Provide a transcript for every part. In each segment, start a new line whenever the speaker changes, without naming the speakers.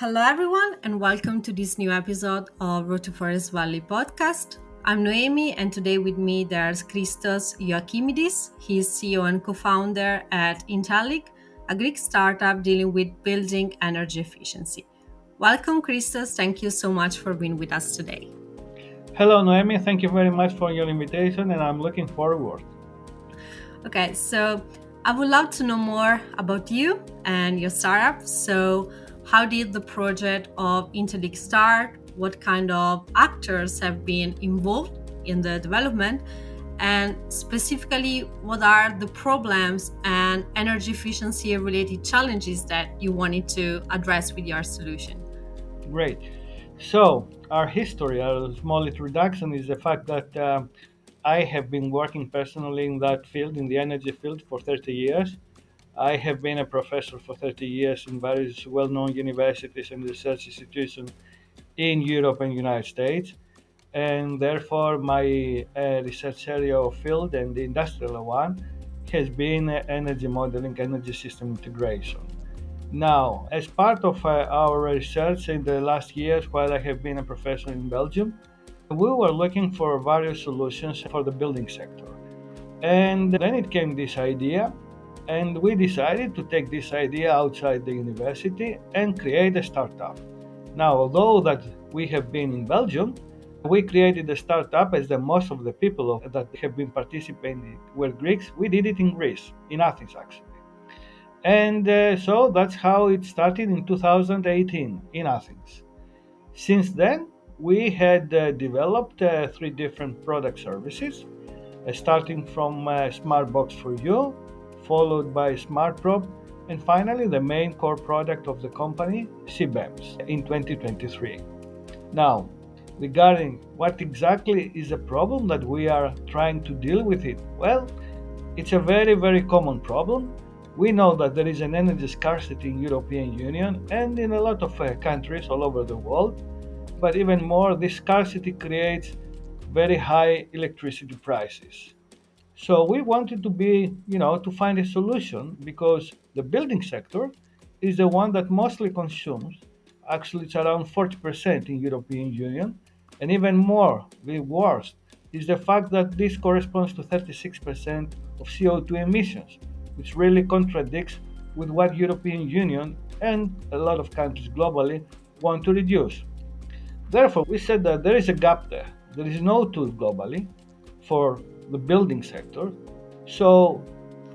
Hello, everyone, and welcome to this new episode of Road to Forest Valley podcast. I'm Noemi, and today with me there's Christos Ioakeimidis. He's CEO and co founder at Inteligg, a Greek startup dealing with building energy efficiency. Welcome, Christos. Thank you so much for being with us today.
Hello, Noemi. Thank you very much for your invitation, and I'm looking forward.
Okay, so I would love to know more about you and your startup. So, how did the project of Inteligg start? What kind of actors have been involved in the development? And specifically, what are the problems and energy efficiency related challenges that you wanted to address with your solution?
Great. So, our history, our small introduction is the fact that uh, I have been working personally in that field, in the energy field, for 30 years. I have been a professor for 30 years in various well known universities and research institutions in Europe and United States. And therefore, my uh, research area of field and the industrial one has been energy modeling, energy system integration. Now, as part of uh, our research in the last years, while I have been a professor in Belgium, we were looking for various solutions for the building sector. And then it came this idea, and we decided to take this idea outside the university and create a startup. Now, although that we have been in Belgium, we created a startup as the most of the people that have been participating were Greeks. We did it in Greece, in Athens actually. And uh, so that's how it started in 2018 in Athens. Since then, we had uh, developed uh, three different product services, uh, starting from uh, Smartbox for You, followed by SmartProp, and finally the main core product of the company, C-BEMS, in 2023. Now, regarding what exactly is the problem that we are trying to deal with it, well, it's a very, very common problem. We know that there is an energy scarcity in European Union and in a lot of uh, countries all over the world but even more, this scarcity creates very high electricity prices. So we wanted to be, you know, to find a solution because the building sector is the one that mostly consumes. Actually, it's around 40% in European Union, and even more, the worst is the fact that this corresponds to 36% of CO2 emissions, which really contradicts with what European Union and a lot of countries globally want to reduce. Therefore, we said that there is a gap there. There is no tool globally for the building sector. So,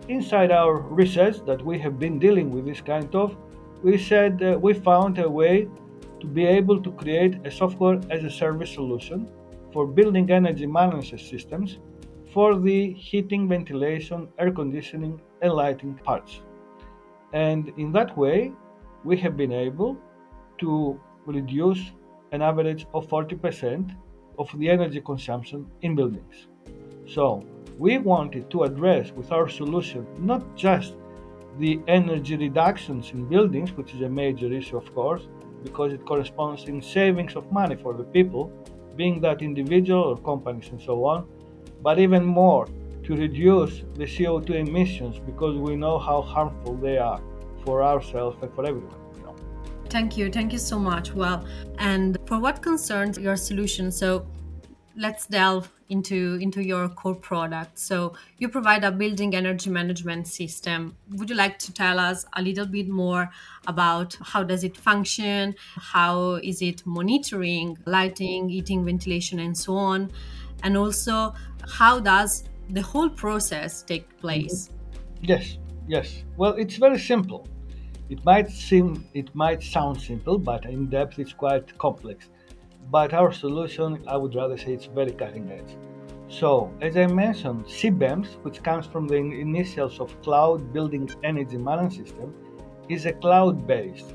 inside our research that we have been dealing with this kind of, we said uh, we found a way to be able to create a software as a service solution for building energy management systems for the heating, ventilation, air conditioning, and lighting parts. And in that way, we have been able to reduce an average of 40% of the energy consumption in buildings. So, we wanted to address with our solution not just the energy reductions in buildings, which is a major issue, of course, because it corresponds in savings of money for the people, being that individual or companies and so on, but even more to reduce the CO2 emissions because we know how harmful they are for ourselves and for everyone.
Thank you. Thank you so much. Well, and for what concerns your solution, so let's delve into into your core product. So you provide a building energy management system. Would you like to tell us a little bit more about how does it function? How is it monitoring lighting, heating, ventilation, and so on? And also, how does the whole process take place? Mm-hmm.
Yes, yes. Well, it's very simple. It might seem, it might sound simple, but in depth it's quite complex. But our solution, I would rather say it's very cutting edge. So, as I mentioned, C-BEMS, which comes from the initials of Cloud Building Energy Management System, is a cloud based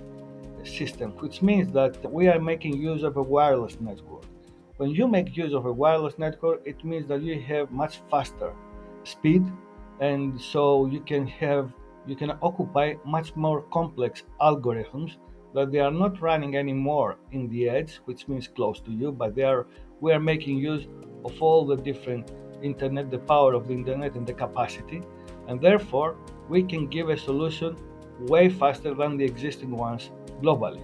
system, which means that we are making use of a wireless network. When you make use of a wireless network, it means that you have much faster speed, and so you can have you can occupy much more complex algorithms that they are not running anymore in the edge, which means close to you, but they are we are making use of all the different internet, the power of the internet and the capacity, and therefore we can give a solution way faster than the existing ones globally.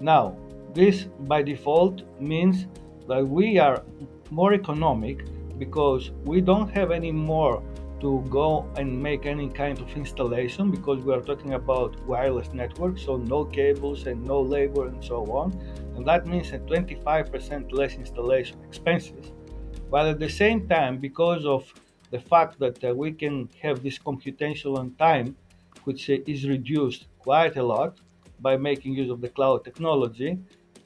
Now, this by default means that we are more economic because we don't have any more to go and make any kind of installation because we are talking about wireless network, so no cables and no labor and so on. And that means a 25% less installation expenses. But at the same time, because of the fact that uh, we can have this computational time, which uh, is reduced quite a lot by making use of the cloud technology,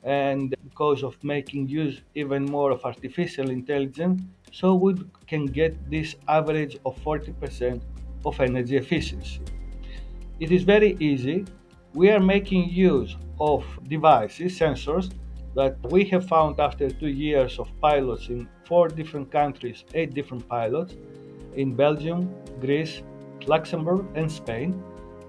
and because of making use even more of artificial intelligence, so we can get this average of 40% of energy efficiency. It is very easy. We are making use of devices, sensors, that we have found after two years of pilots in four different countries, eight different pilots in Belgium, Greece, Luxembourg, and Spain.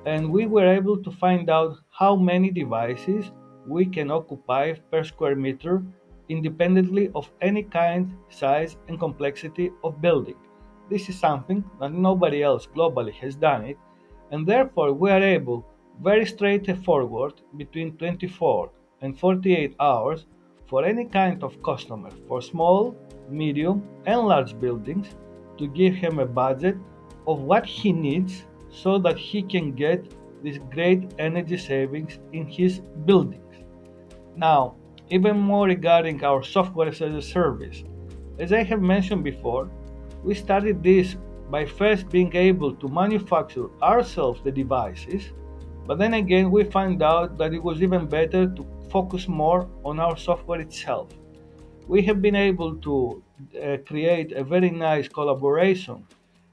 And we were able to find out how many devices we can occupy per square meter independently of any kind, size, and complexity of building. This is something that nobody else globally has done it, and therefore we are able very straightforward between 24 and 48 hours for any kind of customer for small, medium, and large buildings to give him a budget of what he needs so that he can get this great energy savings in his buildings. Now, even more regarding our software as a service. As I have mentioned before, we started this by first being able to manufacture ourselves the devices, but then again we found out that it was even better to focus more on our software itself. We have been able to uh, create a very nice collaboration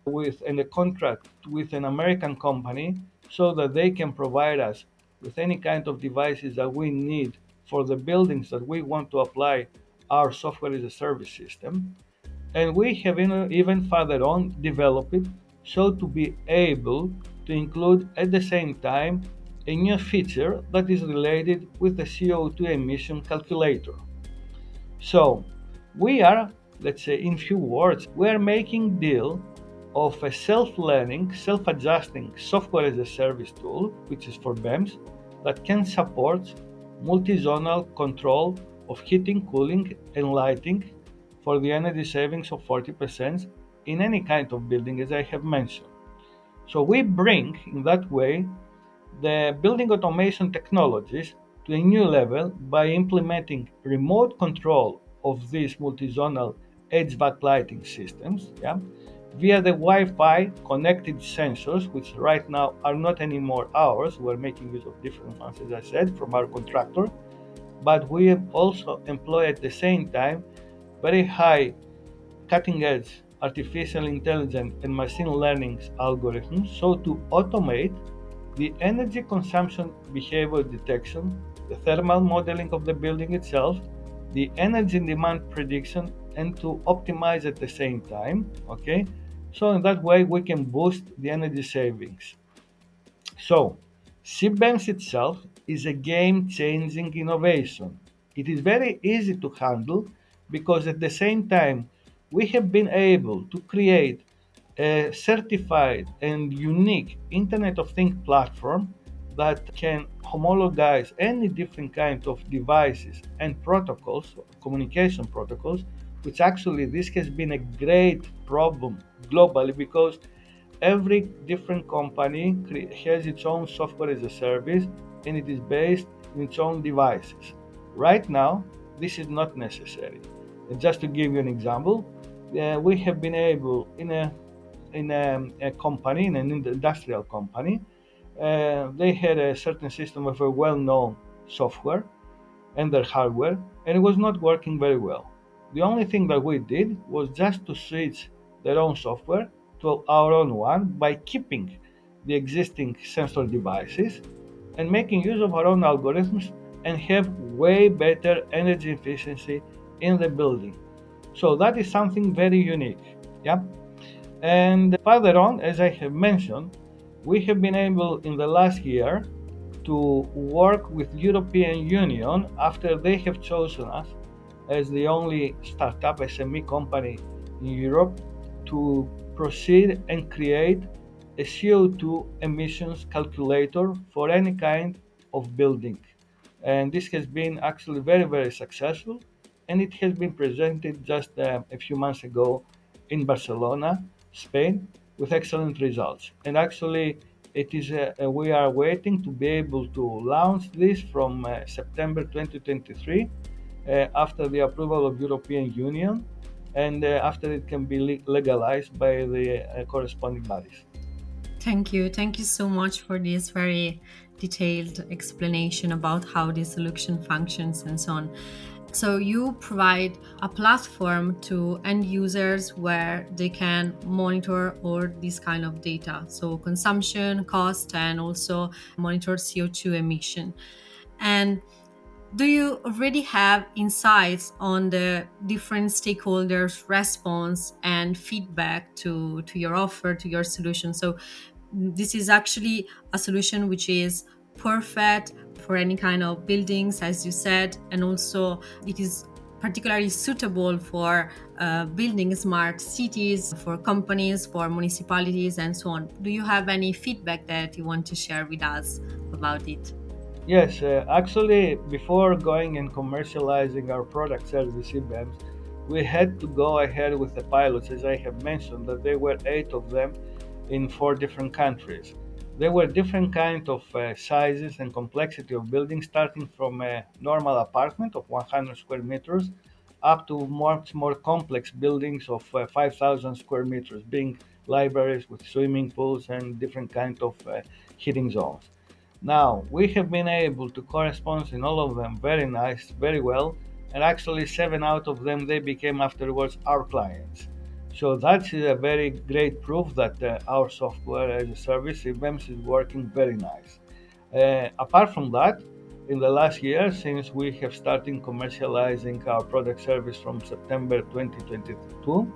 with and a contract with an American company so that they can provide us with any kind of devices that we need for the buildings that we want to apply our software as a service system. And we have even further on developed it so to be able to include at the same time a new feature that is related with the CO2 emission calculator. So we are, let's say in few words, we are making deal of a self-learning, self-adjusting software as a service tool, which is for BEMS, that can support multi-zonal control of heating, cooling, and lighting for the energy savings of 40% in any kind of building, as I have mentioned. So we bring, in that way, the building automation technologies to a new level by implementing remote control of these multi-zonal HVAC lighting systems, yeah, via the Wi-Fi connected sensors, which right now are not anymore ours. We're making use of different ones, as I said, from our contractor. But we also employ at the same time very high cutting edge artificial intelligence and machine learning algorithms so to automate the energy consumption behavior detection, the thermal modeling of the building itself, the energy demand prediction, and to optimize at the same time. Okay, so in that way we can boost the energy savings. So, C-BEMS itself is a game-changing innovation. It is very easy to handle because at the same time we have been able to create a certified and unique Internet of Things platform that can homologize any different kind of devices and protocols, communication protocols, which actually this has been a great problem globally because every different company has its own software as a service and it is based in its own devices. Right now, this is not necessary. And just to give you an example, uh, we have been able in a in a, a company, in an industrial company, uh, they had a certain system of a well-known software and their hardware, and it was not working very well. The only thing that we did was just to switch their own software to our own one by keeping the existing sensor devices and making use of our own algorithms and have way better energy efficiency in the building. So that is something very unique. Yeah. And further on, as I have mentioned, we have been able in the last year to work with European Union after they have chosen us as the only startup SME company in Europe to proceed and create a CO2 emissions calculator for any kind of building. And this has been actually very, very successful. And it has been presented just uh, a few months ago in Barcelona, Spain, with excellent results. And actually, it is uh, uh we are waiting to be able to launch this from uh, September 2023 uh, after the approval of European Union and uh, after it can be legalized by the uh, corresponding bodies.
Thank you. Thank you so much for this very detailed explanation about how this solution functions and so on. So, you provide a platform to end users where they can monitor all this kind of data. So, consumption, cost, and also monitor CO2 emission. And do you already have insights on the different stakeholders response and feedback to to your offer to your solution? So this is actually a solution which is perfect for any kind of buildings as you said and also it is particularly suitable for uh, building smart cities for companies for municipalities and so on. Do you have any feedback that you want to share with us about it
Yes, uh, actually, before going and commercializing our product service C-BEMS, we had to go ahead with the pilots, as I have mentioned, that there were eight of them in four different countries. There were different kinds of uh, sizes and complexity of buildings, starting from a normal apartment of 100 square meters up to much more complex buildings of uh, 5,000 square meters, being libraries with swimming pools and different kinds of uh, heating zones. Now, we have been able to correspond in all of them very nice, very well, and actually seven out of them, they became afterwards our clients. So that's a very great proof that uh, our software as a service events is working very nice. Uh, apart from that, in the last year, since we have started commercializing our product service from September 2022,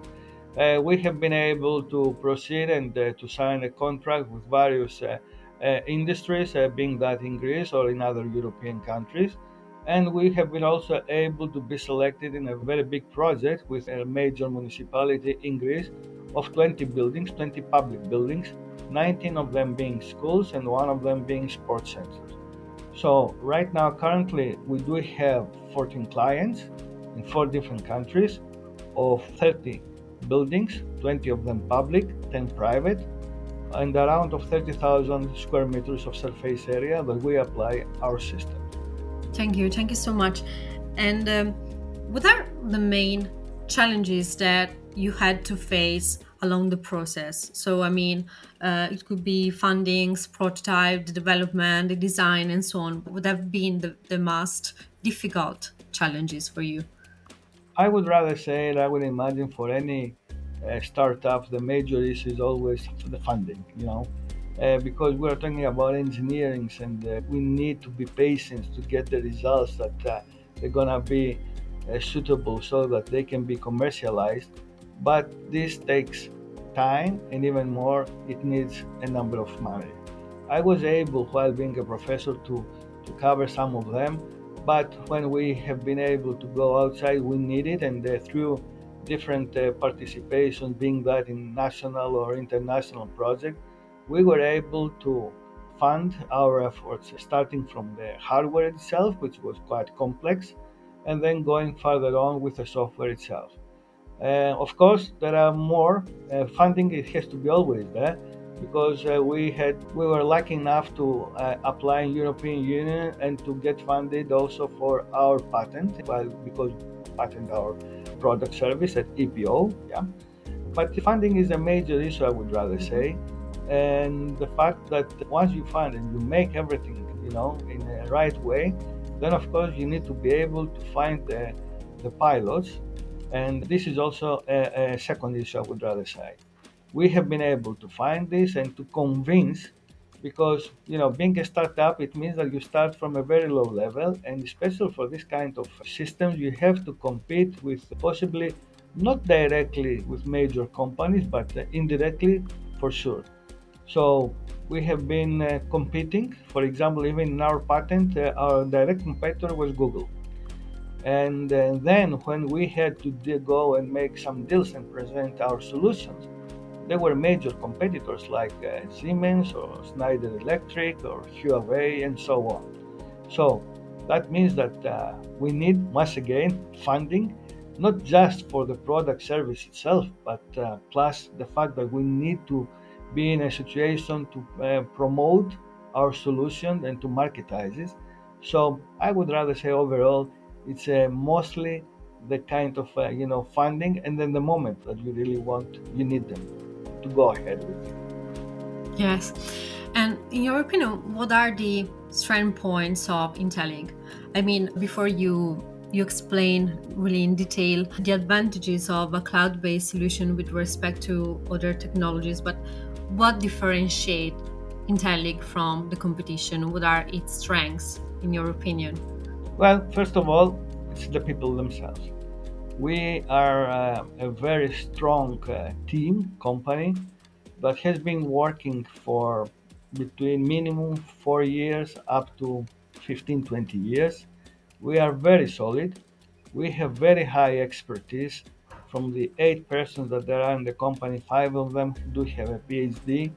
uh, we have been able to proceed and uh, to sign a contract with various uh, industries, uh, being that in Greece or in other European countries. And we have been also able to be selected in a very big project with a major municipality in Greece of 20 buildings, 20 public buildings, 19 of them being schools and one of them being sports centers. So, right now, currently, we do have 14 clients in four different countries of 30 buildings, 20 of them public, 10 private, and around of 30,000 square meters of surface area that we apply our system.
Thank you. Thank you so much. And um, what are the main challenges that you had to face along the process? So, I mean, uh, it could be fundings, prototype, the development, the design, and so on. Would have been the, the most difficult challenges for you?
I would rather say, that I would imagine for any uh, startups, the major issue is always the funding, you know, uh, because we're talking about engineering and uh, we need to be patient to get the results that uh, they're gonna be uh, suitable so that they can be commercialized. But this takes time and even more, it needs a number of money. I was able, while being a professor, to, to cover some of them, but when we have been able to go outside, we need it, and uh, through different uh, participation, being that in national or international project, we were able to fund our efforts, starting from the hardware itself, which was quite complex, and then going further on with the software itself. Uh, of course, there are more uh, funding. It has to be always there because uh, we had we were lucky enough to uh, apply in European Union and to get funded also for our patent. Well, because patent our product service at EPO. Yeah, but funding is a major issue, I would rather mm-hmm. say, and the fact that once you fund and you make everything, you know, in the right way, then of course you need to be able to find the, the pilots, and this is also a, a second issue, I would rather say. We have been able to find this and to convince because you know being a startup it means that you start from a very low level and especially for this kind of systems you have to compete with possibly not directly with major companies but uh, indirectly for sure. So we have been uh, competing. For example even in our patent uh, our direct competitor was google. And uh, then when we had to go and make some deals and present our solutions there were major competitors like uh, Siemens or Schneider Electric or Huawei and so on. So That means that uh, we need, once again, funding, not just for the product service itself, but uh, plus the fact that we need to be in a situation to uh, promote our solution and to marketize it. So I would rather say overall, it's uh, mostly the kind of uh, you know funding, and then the moment that you really want, you need them to go ahead with.
Yes, and in your opinion, what are the strength points of Inteligg? I mean, before you you explain really in detail the advantages of a cloud-based solution with respect to other technologies, but what differentiate Inteligg from the competition? What are its strengths, in your opinion?
Well, first of all, it's the people themselves. We are uh, a very strong uh, team company that has been working for between minimum four years up to 15 20 years. We are very solid. We have very high expertise. From the eight persons that there are in the company five of them do have a phd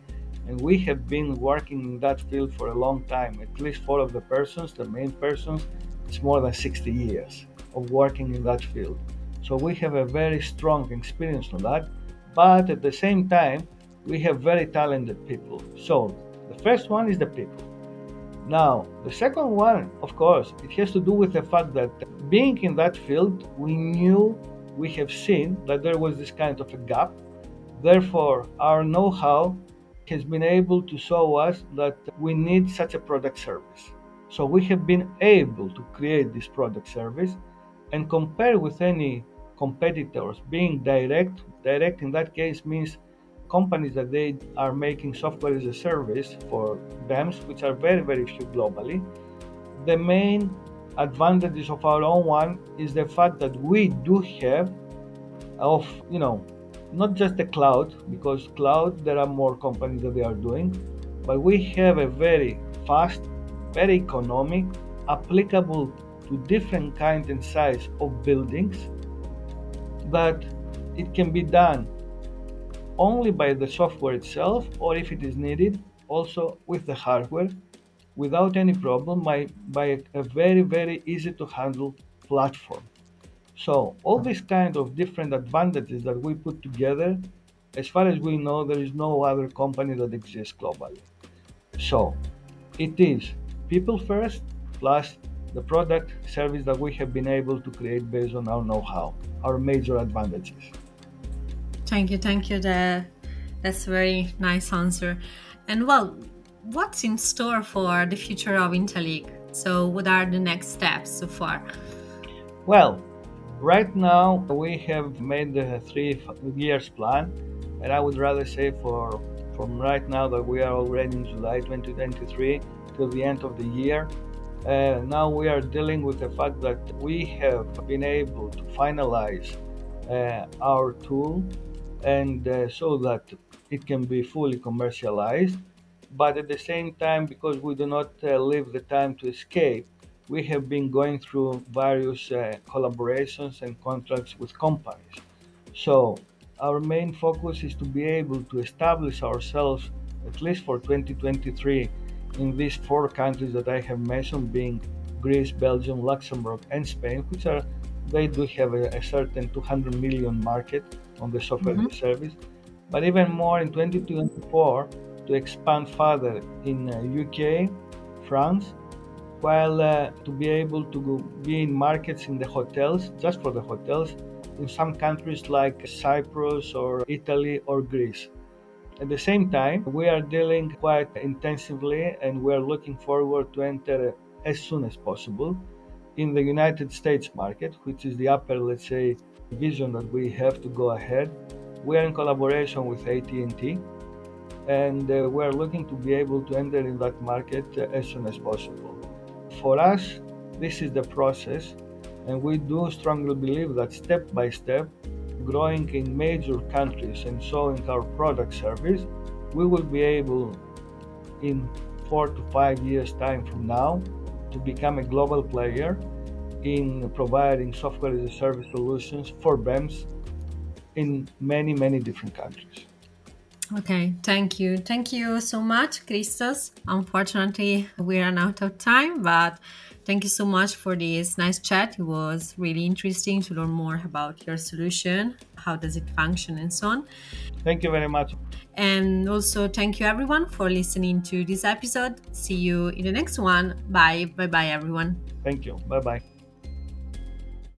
and we have been working in that field for a long time. At least four of the persons the main persons it's more than 60 years of working in that field so we have a very strong experience on that but at the same time we have very talented people so the first one is the people. Now, the second one, of course, it has to do with the fact that being in that field, we knew, we have seen that there was this kind of a gap. Therefore, our know how has been able to show us that we need such a product service. So we have been able to create this product service and compare with any competitors being direct. Direct in that case means companies that they are making software as a service for BEMS, which are very, very few globally. The main advantages of our own one is the fact that we do have of, you know, not just the cloud, because cloud there are more companies that they are doing, but we have a very fast, very economic, applicable to different kind and size of buildings that it can be done only by the software itself or if it is needed also with the hardware. Without any problem by, by a very very easy to handle platform. So all these kind of different advantages that we put together as far as we know there is no other company that exists globally. So it is people first plus the product service that we have been able to create based on our know-how our major advantages
Thank you, thank you. That that's a very nice answer. And well, what's in store for the future of Inteligg? So, what are the next steps so far?
Well, right now we have made the three years plan, and I would rather say for from right now that we are already in July 2023 till the end of the year. Uh, now we are dealing with the fact that we have been able to finalize uh, our tool and uh, so that it can be fully commercialized. But at the same time, because we do not uh, leave the time to escape, we have been going through various uh, collaborations and contracts with companies. So our main focus is to be able to establish ourselves, at least for 2023, in these four countries that I have mentioned, being Greece, Belgium, Luxembourg, and Spain, which are they do have a, a certain 200 million market on the software mm-hmm. service, but even more in 2024 to expand further in uh, UK, France, while uh, to be able to go, be in markets in the hotels, just for the hotels, in some countries like Cyprus or Italy or Greece. At the same time, we are dealing quite intensively and we are looking forward to enter as soon as possible in the United States market, which is the upper, let's say, vision that we have to go ahead. We are in collaboration with AT&T, and uh, we are looking to be able to enter in that market uh, as soon as possible. For us, this is the process, and we do strongly believe that step by step, growing in major countries and showing our product service, we will be able in four to five years time from now to become a global player in providing software as a service solutions for BEMS in many, many different countries.
Okay, thank you. Thank you so much, Christos. Unfortunately, we ran out of time, but Thank you so much for this nice chat. It was really interesting to learn more about your solution, how does it function, and so on.
Thank you very much.
And also, thank you everyone for listening to this episode. See you in the next one. Bye. Bye bye, everyone.
Thank you. Bye bye.